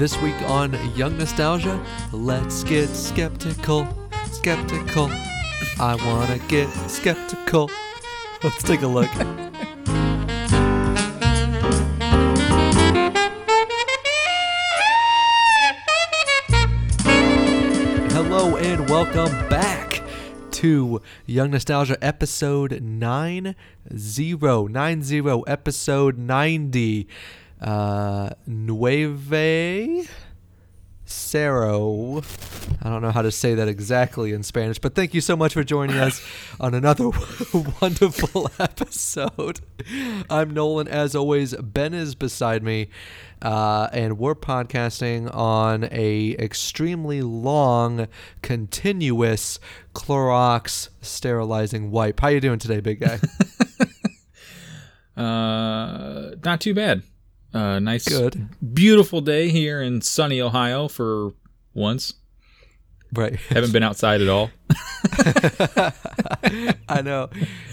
This week on Young Nostalgia, let's get skeptical. Skeptical. I wanna get skeptical. Let's take a look. Hello and welcome back to Young Nostalgia episode 90, 90 episode 90. Uh, Nueve Cero. I don't know how to say that exactly in Spanish, but thank you so much for joining us on another wonderful episode. I'm Nolan. As always, Ben is beside me, uh, and we're podcasting on a extremely long, continuous Clorox sterilizing wipe. How you doing today, big guy? Uh, not too bad. Uh, nice, Good. beautiful day here in sunny Ohio for once. right. Haven't been outside at all. I know.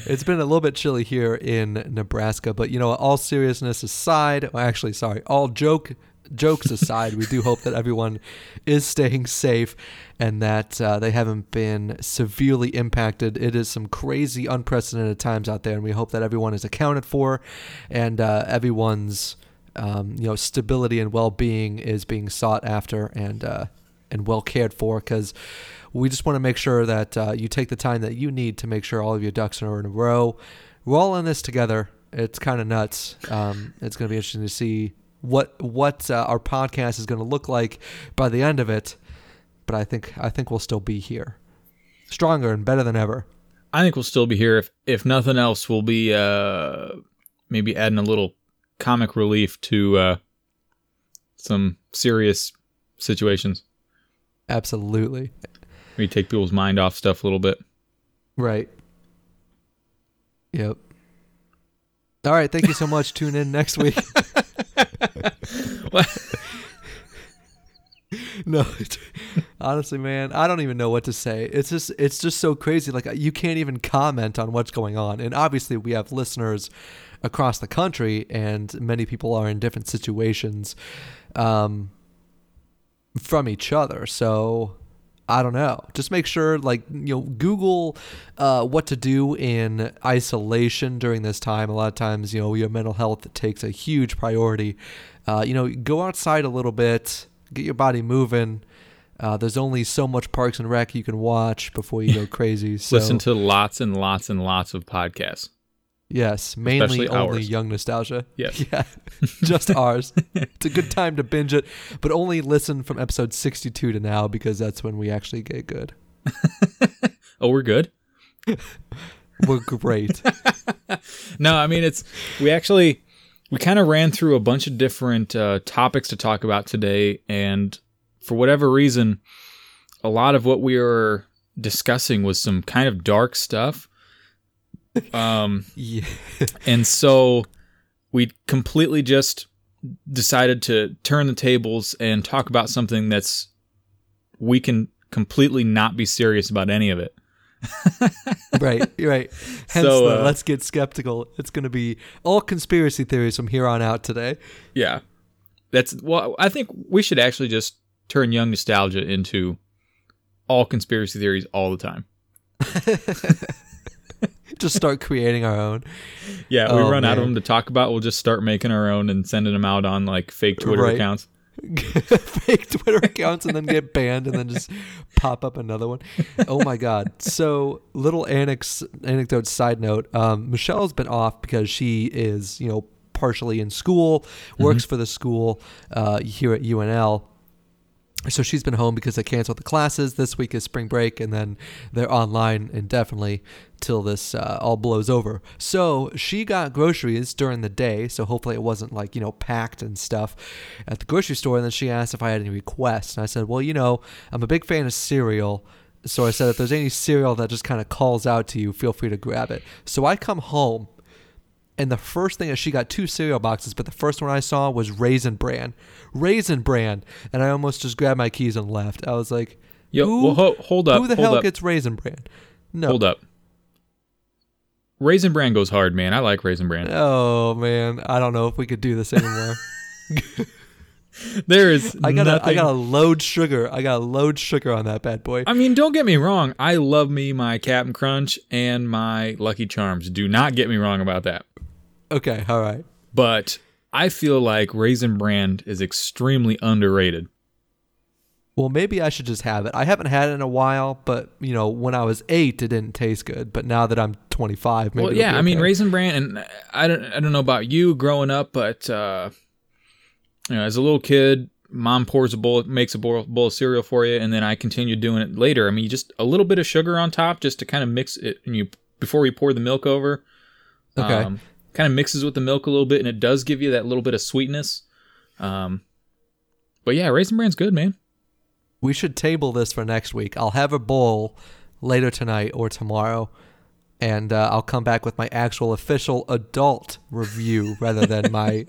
It's been a little bit chilly here in Nebraska, but you know, all seriousness aside, well, actually, sorry, all joke jokes aside, we do hope that everyone is staying safe and that uh, they haven't been severely impacted. It is some crazy, unprecedented times out there, and we hope that everyone is accounted for and uh, everyone's um, you know stability and well-being is being sought after and uh, and well cared for because we just want to make sure that uh, you take the time that you need to make sure all of your ducks are in a row. We're all in this together. It's kind of nuts. Um, it's going to be interesting to see what what uh, our podcast is going to look like by the end of it. But I think I think we'll still be here, stronger and better than ever. I think we'll still be here. If if nothing else, we'll be uh maybe adding a little comic relief to uh some serious situations. Absolutely We take people's mind off stuff a little bit. right. Yep. All right. Thank you so much. Tune in next week. no, honestly, man, I don't even know what to say. It's just, it's just so crazy. Like you can't even comment on what's going on. And obviously, we have listeners across the country, and many people are in different situations um, from each other. So I don't know. Just make sure, like, you know, Google uh, what to do in isolation during this time. A lot of times, you know, your mental health takes a huge priority. Uh, you know, go outside a little bit, get your body moving. Uh, there's only so much Parks and Rec you can watch before you go crazy. So, Listen to lots and lots and lots of podcasts. yes, mainly especially only ours. Young Nostalgia. Yes. Yeah, just ours. It's a good time to binge it, but only listen from episode 62 to now because that's when we actually get good. Oh, we're good. We're great. No, I mean it's we actually we kind of ran through a bunch of different uh, topics to talk about today, and for whatever reason, a lot of what we were discussing was some kind of dark stuff. Um, yeah. and so we completely just decided to turn the tables and talk about something that's we can completely not be serious about any of it. right, right. Hence, So, the uh, let's get skeptical. It's going to be all conspiracy theories from here on out today. Yeah. That's well I think we should actually just turn young nostalgia into all conspiracy theories all the time. Just start creating our own. Yeah, we Oh, run out of them to talk about, we'll just start making our own and sending them out on like fake Twitter Right. accounts. fake Twitter accounts and then get banned and then just pop up another one. Oh my god. So little annex anecdote side note, um, Michelle's been off because she is, you know, partially in school, works for the school uh, here at UNL. So she's been home because they canceled the classes. This week is spring break, and then they're online indefinitely till this uh, all blows over. So she got groceries during the day. So hopefully it wasn't like you know packed and stuff at the grocery store. And then she asked if I had any requests, and I said, well, you know, I'm a big fan of cereal. So I said, if there's any cereal that just kind of calls out to you, feel free to grab it. So I come home and the first thing is she got two cereal boxes, but the first one I saw was Raisin Bran, Raisin Bran, and I almost just grabbed my keys and left. I was like, Yo, who, well, ho- hold up. who the hell up. gets Raisin Bran? No. Hold up. Raisin Bran goes hard, man. I like Raisin Bran. Oh man, I don't know if we could do this anymore. there is I gotta, nothing. I gotta load sugar. I gotta load sugar on that bad boy. I mean, don't get me wrong. I love me my Captain Crunch and my Lucky Charms. Do not get me wrong about that. Okay, all right. But I feel like Raisin Bran is extremely underrated. Well, maybe I should just have it. I haven't had it in a while, but you know, when I was eight, it didn't taste good. But now that I'm 25, maybe. well, yeah. be I mean. Raisin Bran, and I don't, I don't know about you growing up, but uh, you know, as a little kid, mom pours a bowl, makes a bowl, bowl of cereal for you, and then I continue doing it later. I mean, just a little bit of sugar on top, just to kind of mix it, and you before we pour the milk over. Okay. Um, kind of mixes with the milk a little bit, and it does give you that little bit of sweetness. Um, but yeah, Raisin Bran's good, man. we should table this for next week. I'll have a bowl later tonight or tomorrow, and uh, I'll come back with my actual official adult review rather than my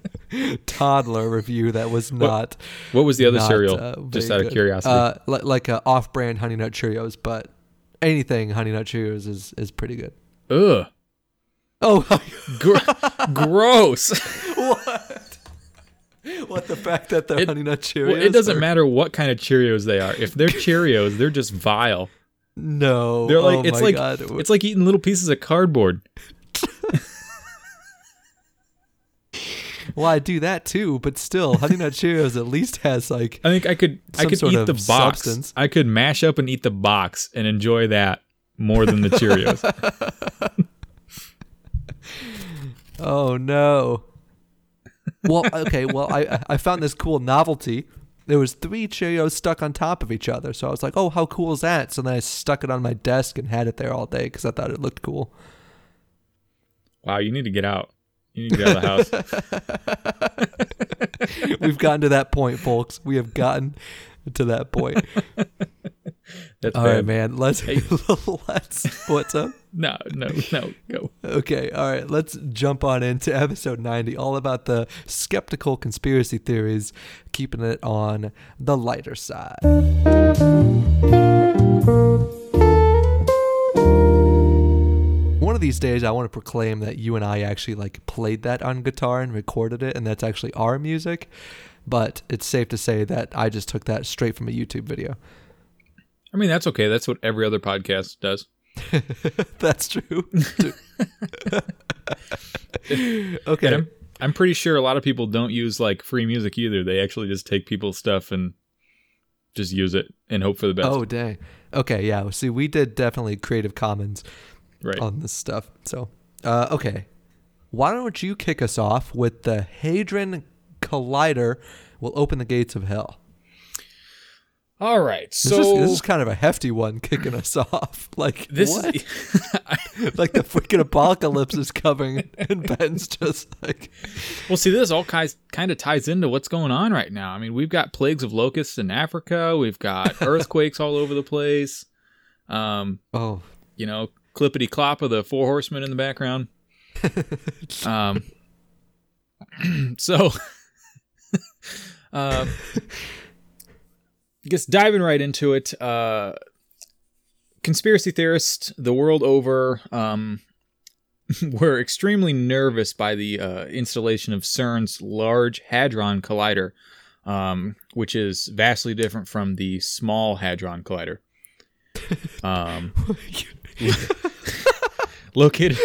toddler review that was not. What was the other not, cereal? uh, just out of curiosity. Uh, li- like a off-brand Honey Nut Cheerios, but anything Honey Nut Cheerios is is pretty good. Ugh, Oh, Gr- gross. what? What the fact that they're It- Honey Nut Cheerios? Well, it doesn't are- matter what kind of Cheerios they are. If they're Cheerios, they're just vile. No, They're like oh it's like God. it's like eating little pieces of cardboard. Well, I do that too, but still, Honey Nut Cheerios at least has like I think I could I could eat the box. substance. I could mash up and eat the box and enjoy that more than the Cheerios. Oh no. Well, okay. Well, I I found this cool novelty. There was three Cheerios stuck on top of each other, so I was like, "Oh, how cool is that?" So then I stuck it on my desk and had it there all day because I thought it looked cool. wow, you need to get out. You need to get out of the house. We've gotten to that point, folks. We have gotten to that point. That's All bad. right, man. Let's let's what's up? No, no, no, go. Okay, all right, let's jump on into episode 90, all about the skeptical conspiracy theories, keeping it on the lighter side. One of these days, I want to proclaim that you and I actually like played that on guitar and recorded it, and that's actually our music. But it's safe to say that I just took that straight from a YouTube video. I mean, that's okay. That's what every other podcast does. that's true. Okay. I'm, I'm pretty sure a lot of people don't use like free music either. They actually just take people's stuff and just use it and hope for the best. Oh dang. Okay, yeah. See, we did definitely Creative Commons right. on this stuff. So, uh, okay. Why don't you kick us off with the Hadron Collider will open the gates of hell? All right. This, So is, this is kind of a hefty one kicking us off. Like this what? is like the freaking apocalypse is coming, and Ben's just like, well. See, this all kind kind of ties into what's going on right now. I mean, we've got plagues of locusts in Africa. We've got earthquakes all over the place. Um, oh, you know, clippity clop of the four horsemen in the background. um, so, uh, I guess diving right into it, uh, conspiracy theorists the world over um, were extremely nervous by the uh, installation of CERN's Large Hadron Collider, um, which is vastly different from the Small Hadron Collider. Um, located.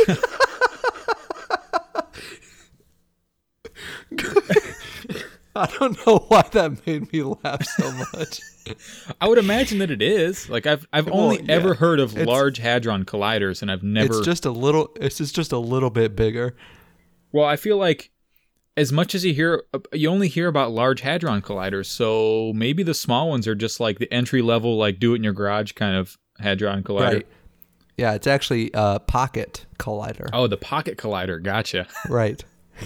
I don't know why that made me laugh so much. I would imagine that it is. Like I've I've Well, only yeah. ever heard of It's- large hadron colliders, and I've never. It's just a little. It's just just a little bit bigger. well, I feel like as much as you hear, uh, you only hear about large hadron colliders. So maybe the small ones are just like the entry level, like do it in your garage kind of hadron collider. Right. Yeah, it's actually a pocket collider. Oh, the pocket collider. Gotcha. Right.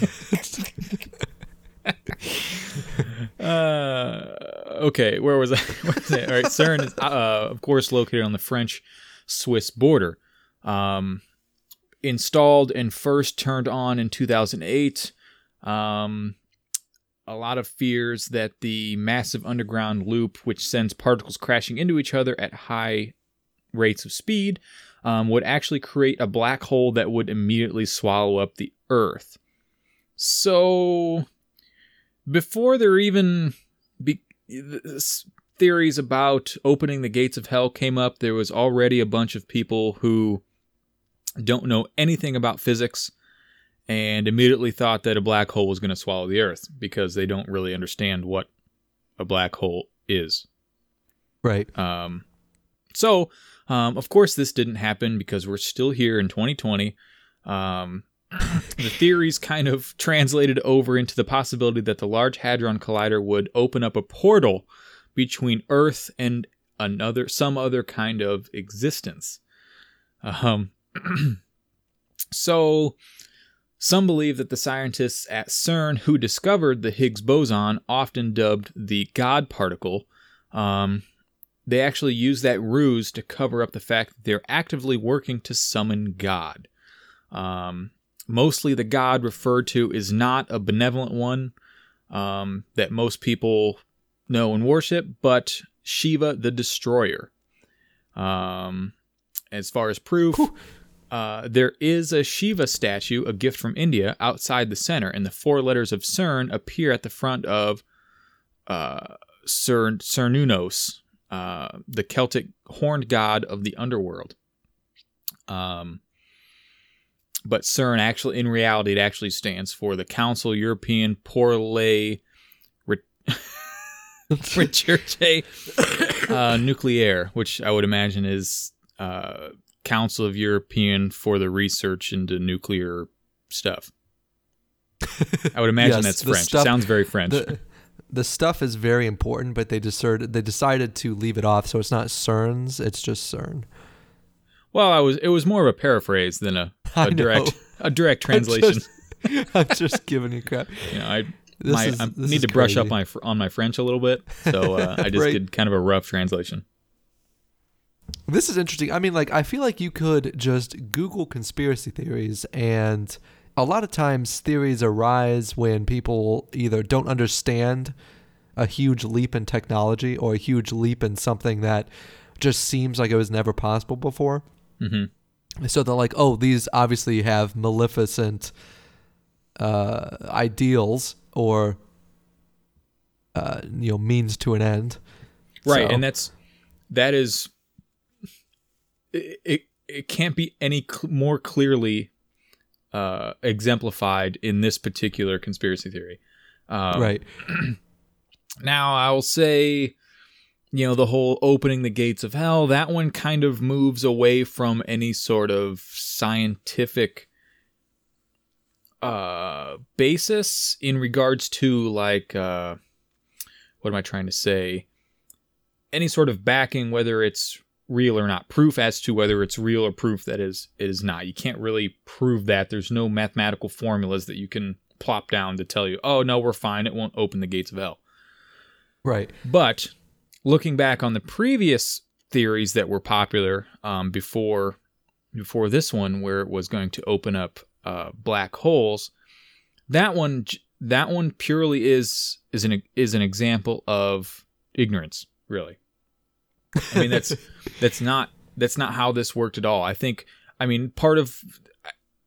Uh, okay, where was I? Where was I? All right, CERN is, uh, of course, located on the French-Swiss border. Um, installed and first turned on in 2008. Um, a lot of fears that the massive underground loop, which sends particles crashing into each other at high rates of speed, um, would actually create a black hole that would immediately swallow up the Earth. So before there even be theories about opening the gates of hell came up, there was already a bunch of people who don't know anything about physics and immediately thought that a black hole was going to swallow the earth because they don't really understand what a black hole is. Right. Um, so, um, of course, this didn't happen because we're still here in 2020. Um, the theories kind of translated over into the possibility that the Large Hadron Collider would open up a portal between Earth and another, some other kind of existence. Um, so, some believe that the scientists at CERN who discovered the Higgs boson, often dubbed the God particle, um, they actually use that ruse to cover up the fact that they're actively working to summon God. Um, mostly, the God referred to is not a benevolent one um, that most people know and worship, but Shiva the Destroyer. Um, as far as proof, uh, there is a Shiva statue, a gift from India, outside the center, and the four letters of CERN appear at the front of uh, Cern, Cernunnos, uh, the Celtic horned god of the underworld. Um, but CERN actually, in reality, it actually stands for the Council European pour les Recherche uh, Nucleaire, which I would imagine is uh, Council of European for the research into nuclear stuff. I would imagine Yes, that's French. stuff- it sounds very French. The, the stuff is very important, but they decided they decided to leave it off, so it's not CERN's, it's just CERN. well, I was it was more of a paraphrase than a, I a direct know. a direct translation. I'm just, I'm just giving you crap. you know, I my, is- I need to brush up my on my French a little bit, so uh, I just Right. did kind of a rough translation. This is interesting. I mean, like, I feel like you could just Google conspiracy theories, and a lot of times theories arise when people either don't understand a huge leap in technology or a huge leap in something that just seems like it was never possible before. hmm So they're like, oh, these obviously have maleficent uh, ideals or uh, you know means to an end. Right, So- and that's that is it. It, it can't be any cl- more clearly uh, exemplified in this particular conspiracy theory. Um, right. Now, I'll say, you know, the whole opening the gates of hell, that one kind of moves away from any sort of scientific uh basis in regards to like uh what am I trying to say? Any sort of backing whether it's real or not, proof as to whether it's real or proof that is it is not. You can't really prove that. There's no mathematical formulas that you can plop down to tell you, "Oh, no, we're fine. It won't open the gates of hell." Right. But looking back on the previous theories that were popular um, before before this one, where it was going to open up uh, black holes, that one that one purely is is an is an example of ignorance. Really, I mean that's that's not that's not how this worked at all. I think I mean part of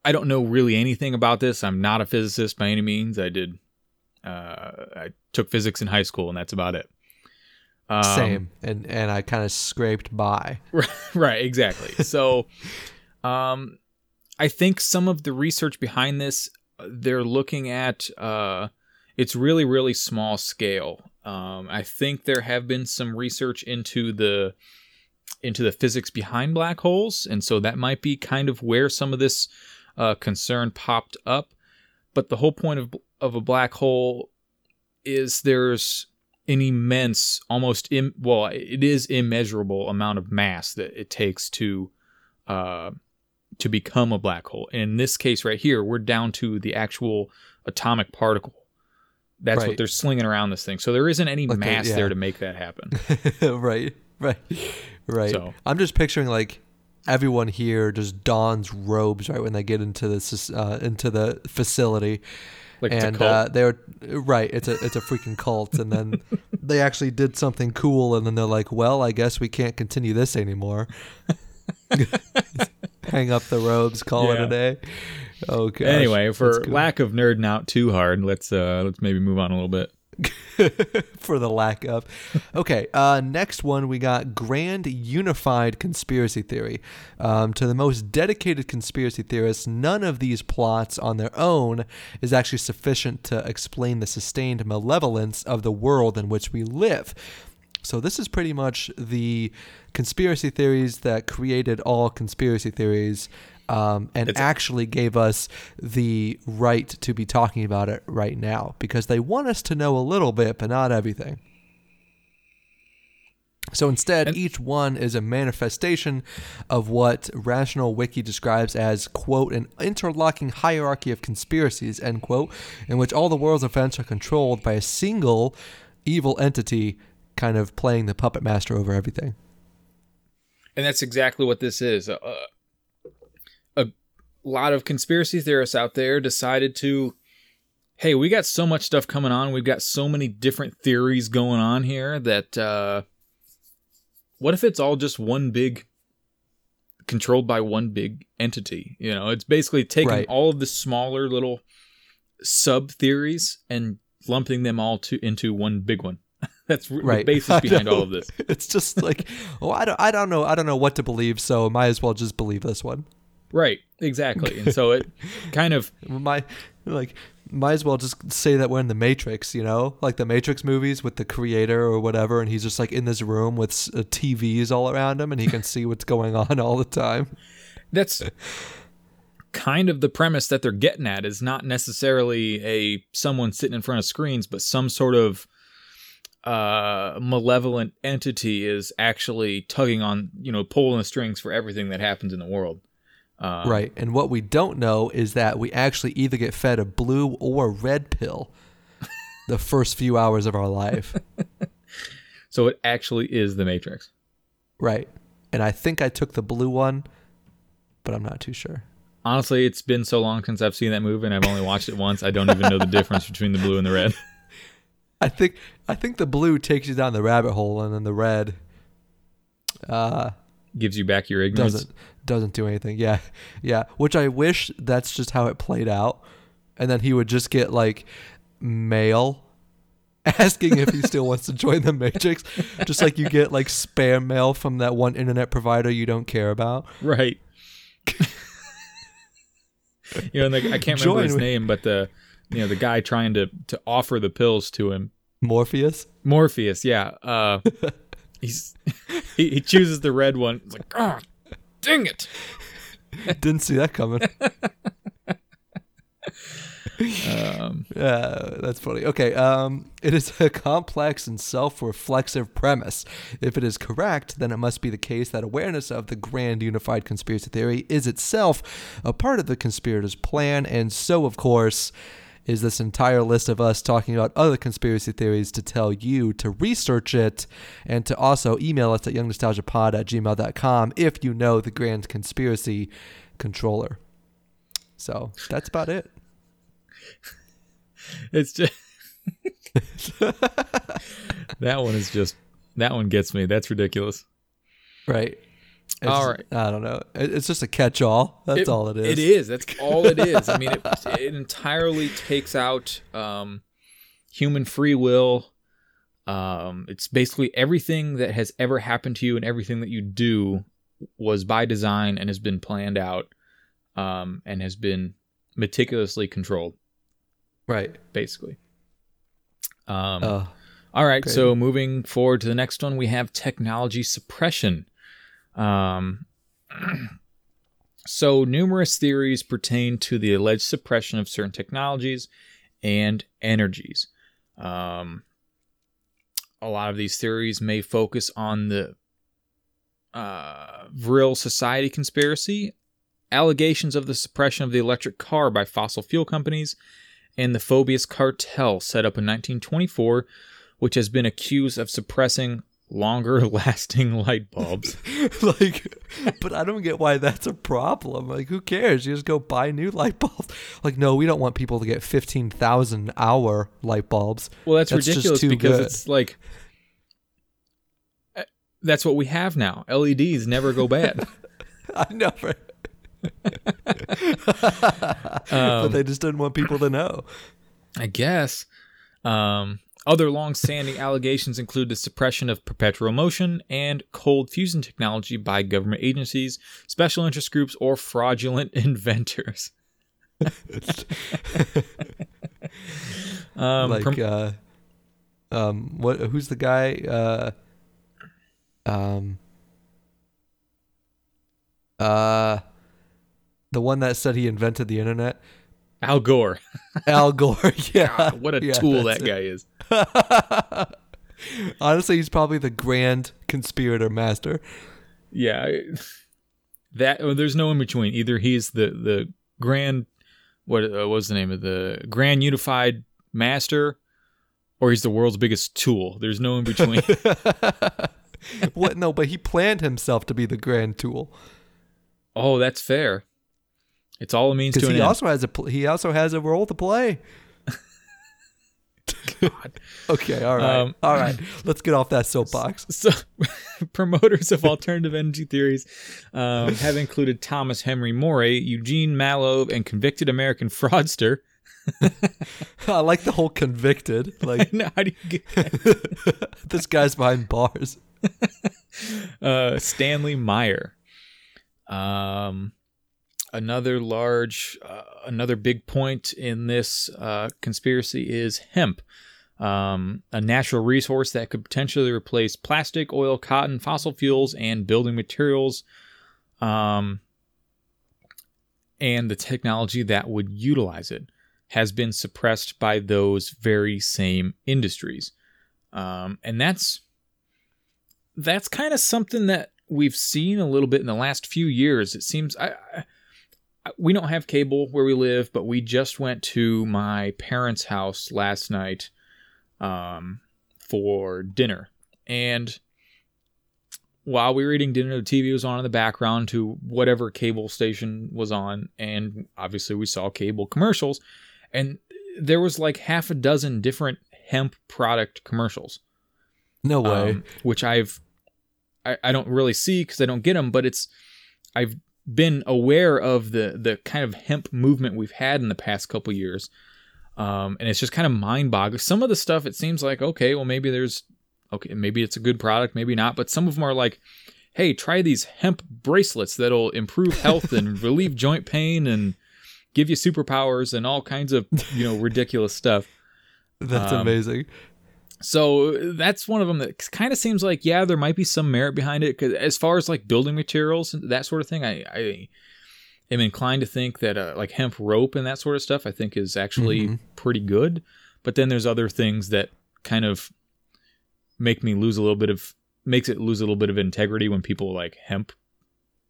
I don't know really anything about this. I'm not a physicist by any means. I did uh, I took physics in high school, and that's about it. Um, Same. And and I kind of scraped by. right, exactly. So, um, I think some of the research behind this, they're looking at, uh, it's really, really small scale. Um, I think there have been some research into the into the physics behind black holes, and so that might be kind of where some of this uh, concern popped up. But the whole point of of a black hole is there's an immense, almost Im- well, it is immeasurable amount of mass that it takes to uh, to become a black hole. And in this case, right here, we're down to the actual atomic particle. That's what they're slinging around this thing. So there isn't any the- mass yeah. there to make that happen. right. Right. Right. So- I'm just picturing like everyone here just dons robes right when they get into this uh, into the facility. Like and uh, they're right. It's a it's a freaking cult, and then they actually did something cool, and then they're like, "Well, I guess we can't continue this anymore." Hang up the robes, call it a day. Okay. Anyway, for lack of nerding out too hard, let's uh let's maybe move on a little bit. for the lack of. Okay, uh, next one we got grand unified conspiracy theory. Um, to the most dedicated conspiracy theorists, none of these plots on their own is actually sufficient to explain the sustained malevolence of the world in which we live. So this is pretty much the conspiracy theories that created all conspiracy theories. Um, and It's- actually gave us the right to be talking about it right now because they want us to know a little bit, but not everything. So instead, And- each one is a manifestation of what Rational Wiki describes as, quote, an interlocking hierarchy of conspiracies, end quote, in which all the world's events are controlled by a single evil entity kind of playing the puppet master over everything. And that's exactly what this is. Uh, a lot of conspiracy theorists out there decided to, hey, we got so much stuff coming on. We've got so many different theories going on here that uh, what if it's all just one big, controlled by one big entity? You know, it's basically taking Right. all of the smaller little sub theories and lumping them all to into one big one. That's r- the basis behind all of this. It's just like, oh, I don't, I don't know, I don't know what to believe, so might as well just believe this one. Right, exactly. And so it kind of My, like, might as well just say that we're in the Matrix, you know, like the Matrix movies with the creator or whatever, and he's just like in this room with uh, TVs all around him, and he can see what's going on all the time. that's kind of the premise that they're getting at is not necessarily a someone sitting in front of screens, but some sort of uh malevolent entity is actually tugging on, you know, pulling the strings for everything that happens in the world. Um, Right. And what we don't know is that we actually either get fed a blue or red pill the first few hours of our life. So it actually is the Matrix. Right. And I think I took the blue one, but I'm not too sure. Honestly, it's been so long since I've seen that movie and I've only watched it once. I don't even know the difference between the blue and the red. I think I think the blue takes you down the rabbit hole, and then the red uh, Gives you back your ignorance. doesn't doesn't do anything. Yeah, yeah. Which I wish that's just how it played out, and then he would just get like mail asking if he still wants to join the Matrix, just like you get like spam mail from that one internet provider you don't care about. Right. you know, and the, I can't remember Join his with- name, but the you know the guy trying to to offer the pills to him, Morpheus. Morpheus. Yeah. Uh, he's he, he chooses the red one. It's like, ah, dang it. Didn't see that coming. Um, Uh, that's funny. Okay. Um, it is a complex and self-reflexive premise. If it is correct, then it must be the case that awareness of the grand unified conspiracy theory is itself a part of the conspirators' plan, and so, of course, is this entire list of us talking about other conspiracy theories to tell you to research it and to also email us at youngnostalgiapod at gmail.com if you know the grand conspiracy controller. So that's about it. it's just that one is just that one gets me. That's ridiculous. Right. It's, All right. I don't know. It's just a catch-all. That's all it is. It is. That's all it is. I mean, it, it entirely takes out um, human free will. Um, it's basically everything that has ever happened to you and everything that you do was by design and has been planned out um, and has been meticulously controlled, Right. basically. Um, Uh, all right, so moving forward to the next one, we have technology suppression. Um, so numerous theories pertain to the alleged suppression of certain technologies and energies. Um, a lot of these theories may focus on the uh, Vril Society conspiracy, allegations of the suppression of the electric car by fossil fuel companies, and the Phoebus cartel set up in 1924 which has been accused of suppressing longer lasting light bulbs. like, but I don't get why that's a problem. Like, who cares? You just go buy new light bulbs. Like, no, we don't want people to get fifteen thousand hour light bulbs. Well, that's, That's ridiculous too because good. it's like uh, that's what we have now. LEDs never go bad. I know. Right? but Um, they just didn't want people to know. I guess. Um, other long-standing allegations include the suppression of perpetual motion and cold fusion technology by government agencies, special interest groups, or fraudulent inventors. Um, like prom- uh um what who's the guy uh um uh the one that said he invented the internet Al Gore. al gore yeah God, what a Yeah, tool that guy is. honestly he's probably the grand conspirator master Yeah, that well, there's no in between. Either he's the the grand what uh, was the name of the grand unified master, or he's the world's biggest tool. There's no in between. what no but he planned himself to be the grand tool oh, that's fair. It's all a means to he end. also has a pl- he also has a role to play okay all right Um, all right let's get off that soapbox So, promoters of alternative energy theories um, have included Thomas Henry Moray, Eugene Mallove, and convicted American fraudster. I like the whole convicted. Like how do you get this guy's behind bars. uh, Stanley Meyer. Um, another large, uh, another big point in this uh, conspiracy is hemp, um, a natural resource that could potentially replace plastic, oil, cotton, fossil fuels, and building materials. Um, and the technology that would utilize it has been suppressed by those very same industries. Um, and that's that's kind of something that we've seen a little bit in the last few years. It seems I, I we don't have cable where we live, but we just went to my parents' house last night um, for dinner, and while we were eating dinner, the TV was on in the background to whatever cable station was on, and obviously we saw cable commercials, and there was like half a dozen different hemp product commercials. No way. um, which I've I, I don't really see because I don't get them, but it's I've been aware of the the kind of hemp movement we've had in the past couple years, um, and it's just kind of mind boggling. Some of the stuff it seems like okay, well maybe there's okay, maybe it's a good product, maybe not, but some of them are like. Hey, try these hemp bracelets that'll improve health and relieve joint pain and give you superpowers and all kinds of you know ridiculous stuff. That's um, amazing. So that's one of them that kind of seems like yeah, there might be some merit behind it. Because as far as like building materials and that sort of thing, I, I am inclined to think that uh, like hemp rope and that sort of stuff, I think is actually Mhm. pretty good. But then there's other things that kind of make me lose a little bit of makes it lose a little bit of integrity when people like hemp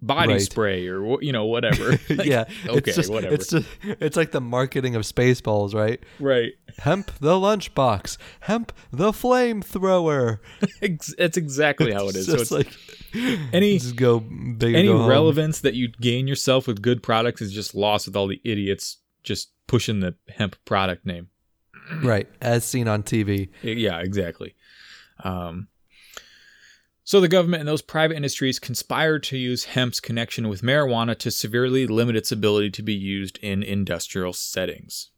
body Right. spray or you know whatever. Like, yeah. okay, it's just, whatever. It's just it's like the marketing of Spaceballs, right? right. Hemp the lunchbox, hemp the flamethrower. That's exactly how it is. It's So it's like any just go big. any go home. relevance that you gain yourself with good products is just lost with all the idiots just pushing the hemp product name. right? As seen on TV. Yeah, exactly. Um, so the government and those private industries conspired to use hemp's connection with marijuana to severely limit its ability to be used in industrial settings,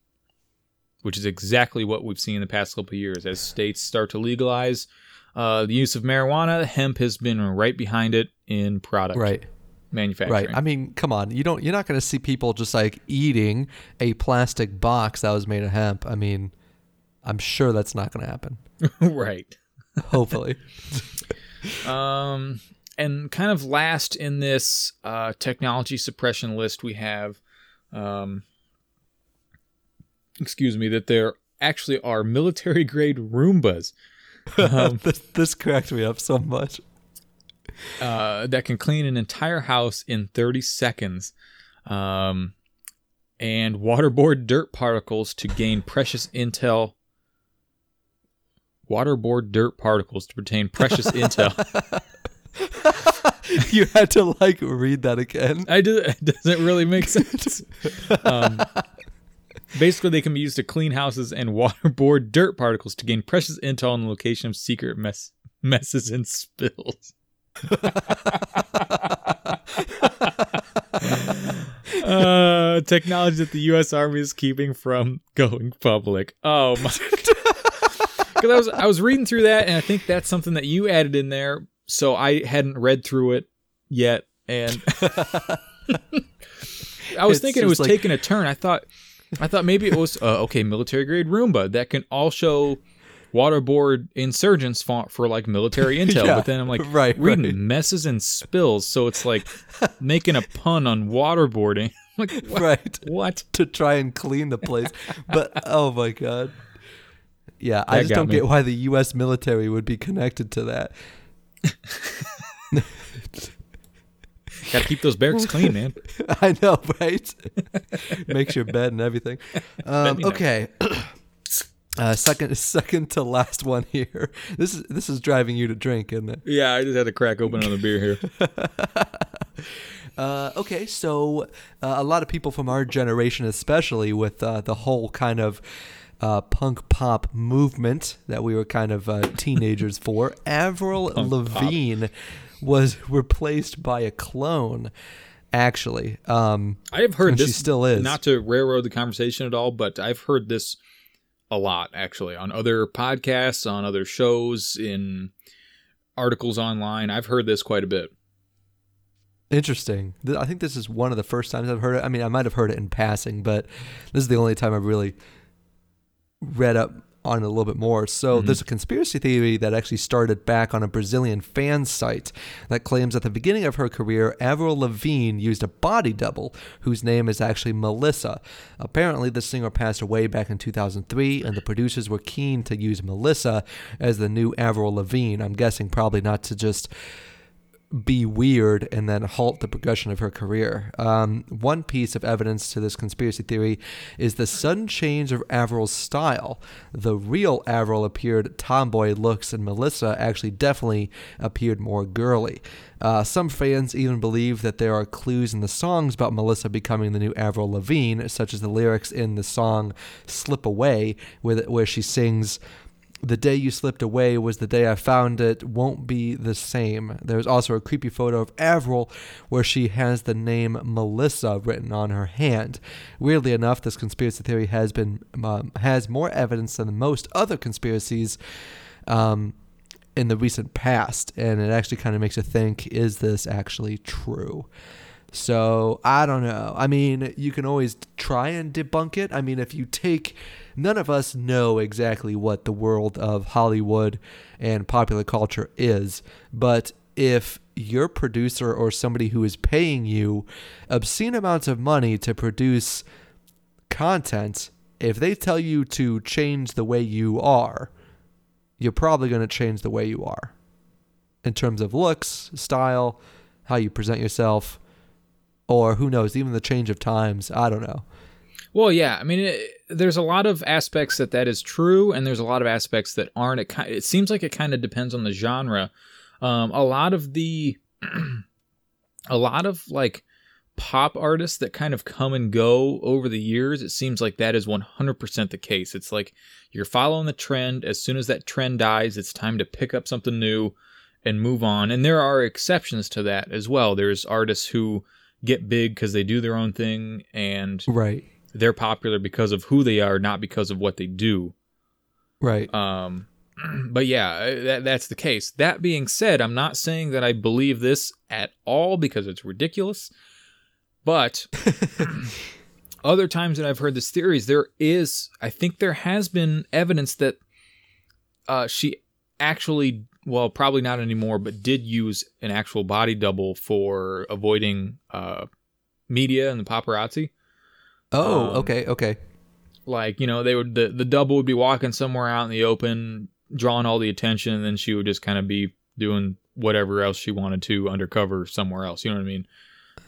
which is exactly what we've seen in the past couple of years. As states start to legalize uh, the use of marijuana, hemp has been right behind it in product Right. manufacturing. Right. I mean, come on. You don't. You're not going to see people just like eating a plastic box that was made of hemp. I mean, I'm sure that's not going to happen. right. Hopefully. Um, and kind of last in this uh, technology suppression list, we have, um, excuse me, that there actually are military grade Roombas Um, this, this cracked me up so much. uh, that can clean an entire house in 30 seconds. Um, and waterboard dirt particles to gain precious intel. Waterboard dirt particles to obtain precious intel. you had to like read that again. I do. It doesn't really make sense. um, basically, they can be used to clean houses and waterboard dirt particles to gain precious intel on the location of secret mess messes and spills. uh, technology that the U.S. Army is keeping from going public. Oh my! Because I was I was reading through that, and I think that's something that you added in there. So I hadn't read through it yet, and I was It's thinking it was like- taking a turn. I thought I thought maybe it was uh, okay, military grade Roomba that can also waterboard insurgents for, for like military intel. Yeah, but then I'm like right, reading right. messes and spills, so it's like making a pun on waterboarding. like what? right what? to try and clean the place. But oh my god. Yeah, I just don't me. get why the US military would be connected to that. Got to keep those barracks clean, man. I know, right? Makes your bed and everything. Um, okay. Uh, second, second to last one here. This is this is driving you to drink, isn't it? Yeah, I just had to crack open on another beer here. Uh, okay, so uh, a lot of people from our generation, especially with uh, the whole kind of uh, punk pop movement that we were kind of uh, teenagers for, Avril Punk pop. Lavigne was replaced by a clone. Actually, um, I have heard And she this. still is. Not to railroad the conversation at all, but I've heard this a lot actually on other podcasts, on other shows, in articles online. I've heard this quite a bit. Interesting. I think this is one of the first times I've heard it. I mean, I might have heard it in passing, but this is the only time I've really read up on it a little bit more. So mm-hmm. there's a conspiracy theory that actually started back on a Brazilian fan site that claims at the beginning of her career, Avril Lavigne used a body double whose name is actually Melissa. Apparently, the singer passed away back in 2003, and the producers were keen to use Melissa as the new Avril Lavigne. I'm guessing probably not to just be weird and then halt the progression of her career. Um, one piece of evidence to this conspiracy theory is the sudden change of Avril's style. The real Avril appeared tomboy looks, and Melissa actually definitely appeared more girly. Uh, some fans even believe that there are clues in the songs about Melissa becoming the new Avril Lavigne, such as the lyrics in the song "Slip Away," where, where she sings. The day you slipped away was the day I found it. Won't be the same. There's also a creepy photo of Avril where she has the name Melissa written on her hand. Weirdly enough, this conspiracy theory has been um, has more evidence than most other conspiracies um, in the recent past, and it actually kind of makes you think: Is this actually true? So I don't know. I mean, you can always try and debunk it. I mean, if you take, none of us know exactly what the world of Hollywood and popular culture is, but if your producer or somebody who is paying you obscene amounts of money to produce content, if they tell you to change the way you are, you're probably going to change the way you are in terms of looks, style, how you present yourself, or who knows, even the change of times. I don't know. Well, yeah. I mean, it, there's a lot of aspects that that is true, and there's a lot of aspects that aren't. It, it seems like it kind of depends on the genre. Um, a lot of the, a lot of like pop artists that kind of come and go over the years. It seems like that is 100% the case. It's like you're following the trend. As soon as that trend dies, it's time to pick up something new and move on. And there are exceptions to that as well. There's artists who get big because they do their own thing and Right. They're popular because of who they are, not because of what they do. Right. Um, but yeah, that, that's the case. That being said, I'm not saying that I believe this at all because it's ridiculous. But other times that I've heard this theories, there is, I think there has been evidence that uh, she actually, well, probably not anymore, but did use an actual body double for avoiding uh, media and the paparazzi. Oh, um, okay, okay. like you know they would the, the double would be walking somewhere out in the open drawing all the attention and then she would just kind of be doing whatever else she wanted to undercover somewhere else you know what i mean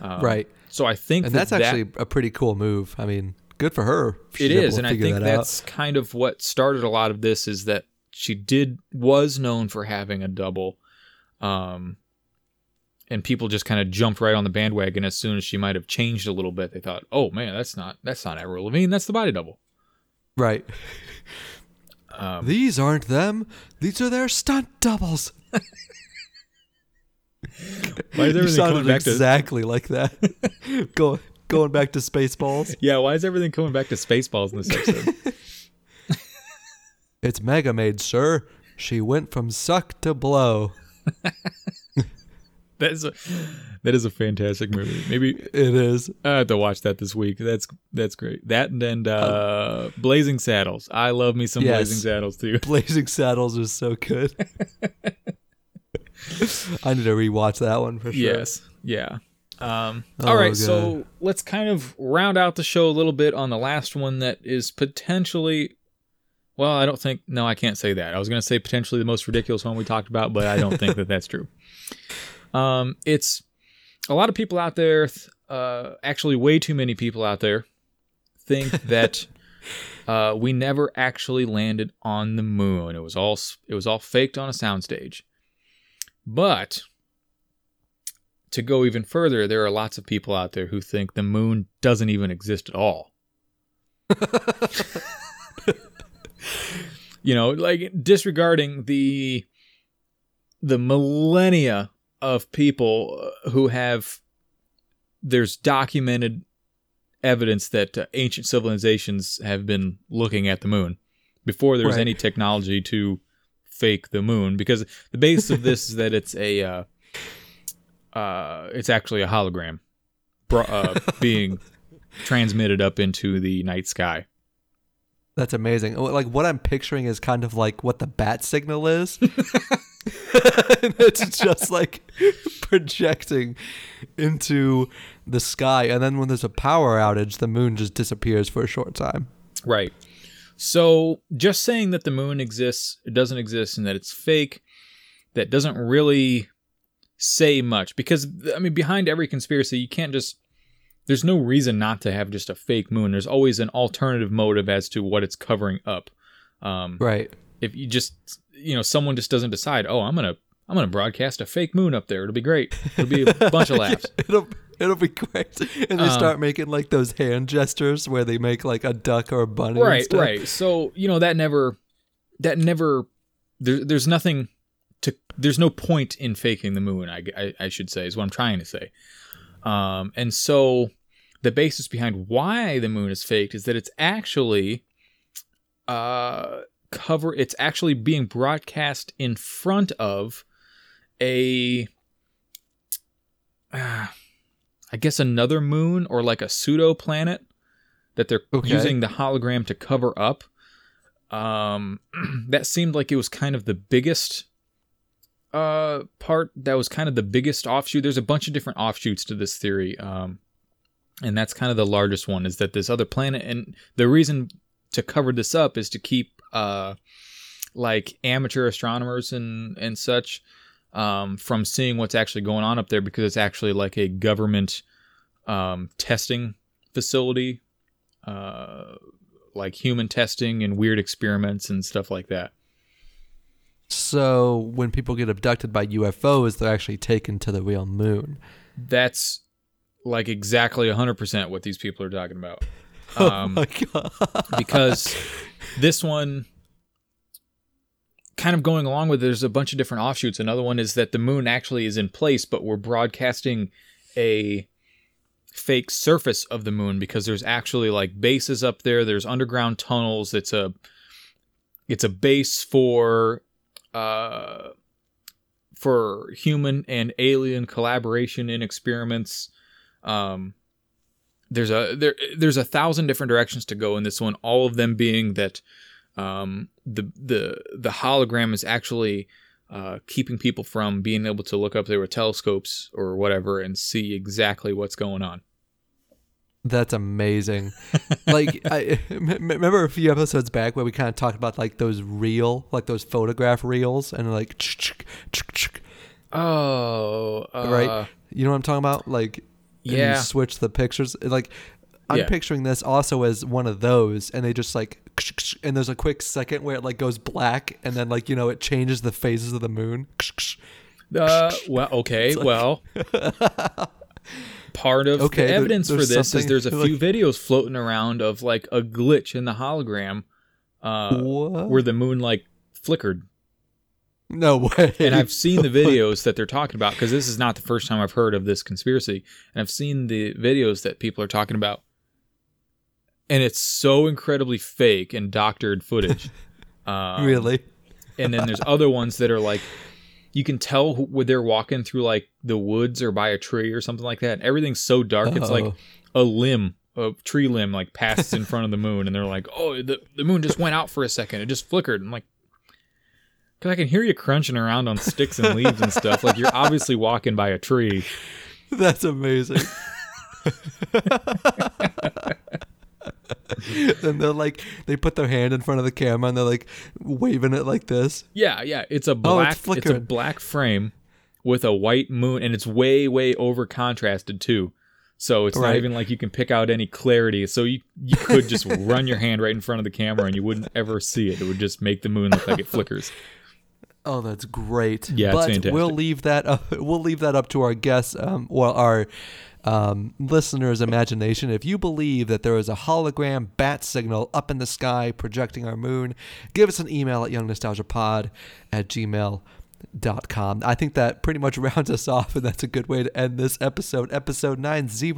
um, right. so i think And that that's that- actually a pretty cool move. I mean, good for her. it is and i think that out. that's kind of what started a lot of this is that she did was known for having a double um and people just kind of jumped right on the bandwagon as soon as she might have changed a little bit they thought oh man that's not that's not Avril Lavigne that's the body double right. um, These aren't them. These are their stunt doubles. why is you everything sounded coming back to exactly like that. Go. Going back to Spaceballs. Yeah, why is everything coming back to Spaceballs in this episode? It's Mega Maid, sir. She went from suck to blow. That is a that is a fantastic movie. Maybe It is. I have to watch that this week. That's that's great. That and, and uh, Blazing Saddles. I love me some Yes. Blazing Saddles too. Blazing Saddles is so good. I need to rewatch that one for sure. Yes. Yeah. Um, Oh, all right, God. so let's kind of round out the show a little bit on the last one that is potentially. Well, I don't think. No, I can't say that. I was going to say potentially the most ridiculous one we talked about, but I don't think that that's true. Um, it's a lot of people out there. th- Uh, actually, way too many people out there think that uh, we never actually landed on the moon. It was all it was all faked on a soundstage. But to go even further, there are lots of people out there who think the moon doesn't even exist at all. you know, like disregarding the the millennia of people uh, who have there's documented evidence that uh, ancient civilizations have been looking at the moon before there was Right. any technology to fake the moon because the base of this is that it's a uh, uh, it's actually a hologram uh, being transmitted up into the night sky. That's amazing. Like what I'm picturing is kind of like what the bat signal is. and it's just like projecting into the sky and then when there's a power outage the moon just disappears for a short time. Right. So just saying that the moon exists, it doesn't exist, and that it's fake, that doesn't really say much because I mean, behind every conspiracy, you can't just. There's no reason not to have just a fake moon. There's always an alternative motive as to what it's covering up. Um, Right. If you just, you know, someone just doesn't decide, oh, I'm gonna, I'm gonna broadcast a fake moon up there. It'll be great. It'll be a bunch of laughs. it'll it'll be great. And they Um, start making like those hand gestures where they make like a duck or a bunny. right right so you know that never that never there, there's nothing to there's no point in faking the moon I, I, I should say is what i'm trying to say um and so the basis behind why the moon is faked is that it's actually uh cover it's actually being broadcast in front of a uh, i guess another moon or like a pseudo planet that they're Okay. using the hologram to cover up um that seemed like it was kind of the biggest uh part that was kind of the biggest offshoot there's a bunch of different offshoots to this theory um and that's kind of the largest one is that this other planet and the reason to cover this up is to keep uh like amateur astronomers and and such um from seeing what's actually going on up there because it's actually like a government um testing facility uh like human testing and weird experiments and stuff like that So when people get abducted by UFOs, they're actually taken to the real moon. that's like exactly 100% what these people are talking about oh um my god. because this one kind of going along with there's a bunch of different offshoots. Another one is that the moon actually is in place but we're broadcasting a fake surface of the moon because there's actually like bases up there. There's underground tunnels. It's a it's a base for uh for human and alien collaboration in experiments. Um there's a there there's a thousand different directions to go in this one all of them being that um the the the hologram is actually uh, keeping people from being able to look up there with telescopes or whatever and see exactly what's going on. That's amazing. like I m- remember a few episodes back where we kind of talked about like those reel, like those photograph reels, and like, Oh, uh, right? You know what I'm talking about? Like, Yeah. you switch the pictures. Like, I'm Yeah. picturing this also as one of those, and they just like, and there's a quick second where it like goes black, and then like you know it changes the phases of the moon. Uh, well, okay, like- well. Part of Okay, the there- evidence for this is there's a few like- videos floating around of like a glitch in the hologram uh, where the moon like flickered. No way. and I've seen the videos that they're talking about because this is not the first time I've heard of this conspiracy, and I've seen the videos that people are talking about, and it's so incredibly fake and doctored footage. Um, really. and then there's other ones that are like you can tell when they're walking through like the woods or by a tree or something like that. And everything's so dark, it's like a limb, a tree limb, like passes in front of the moon, and they're like, "Oh, the the moon just went out for a second. It just flickered." I'm like. Cause I can hear you crunching around on sticks and leaves and stuff. Like you're obviously walking by a tree. That's amazing. and they're like, they put their hand in front of the camera and they're like waving it like this. Yeah, yeah. It's a black, Oh, it's it's, a black frame with a white moon, and it's way, way over contrasted too. So it's not even like you can pick out any clarity. So you you could just run your hand right in front of the camera, and you wouldn't ever see it. It would just make the moon look like it flickers. Oh, that's great. Yeah, but we'll leave that. Uh, we'll leave that up to our guests, um, or our um, listeners' imagination. If you believe that there is a hologram bat signal up in the sky projecting our moon, give us an email at youngnostalgiapod at gmail. Dot com. I think that pretty much rounds us off, and that's a good way to end this episode. Episode 90,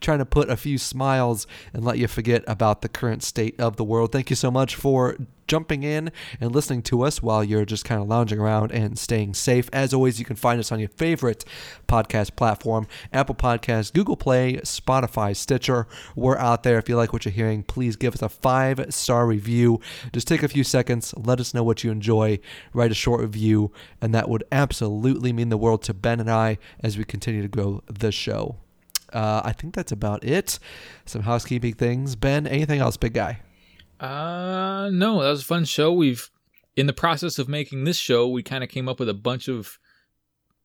trying to put a few smiles and let you forget about the current state of the world. Thank you so much for jumping in and listening to us while you're just kind of lounging around and staying safe. As always, you can find us on your favorite podcast platform Apple Podcasts, Google Play, Spotify, Stitcher. We're out there. If you like what you're hearing, please give us a five star review. Just take a few seconds, let us know what you enjoy, write a short review, and that would absolutely mean the world to Ben and I as we continue to grow the show. Uh, I think that's about it. Some housekeeping things. Ben, anything else, big guy? Uh, no, that was a fun show. We've in the process of making this show, we kind of came up with a bunch of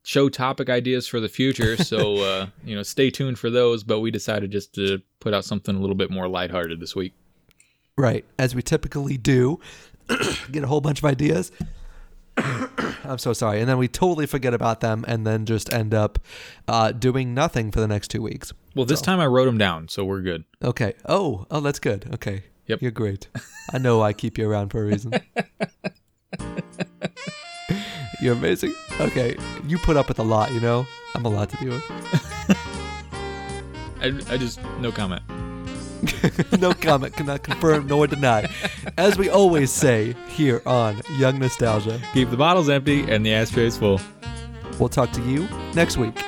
show topic ideas for the future. So uh, you know, stay tuned for those. But we decided just to put out something a little bit more lighthearted this week. Right, as we typically do, get a whole bunch of ideas. I'm so sorry, and then we totally forget about them, and then just end up uh, doing nothing for the next two weeks. Well, this time I wrote them down, so we're good. Okay. Oh, oh, that's good. Okay. Yep. You're great. I know I keep you around for a reason. You're amazing. Okay, you put up with a lot. You know, I'm a lot to deal with. I, I just no comment. no comment, cannot confirm nor deny. As we always say here on Young Nostalgia, Keep the bottles empty and the ashtrays full. we'll talk to you next week.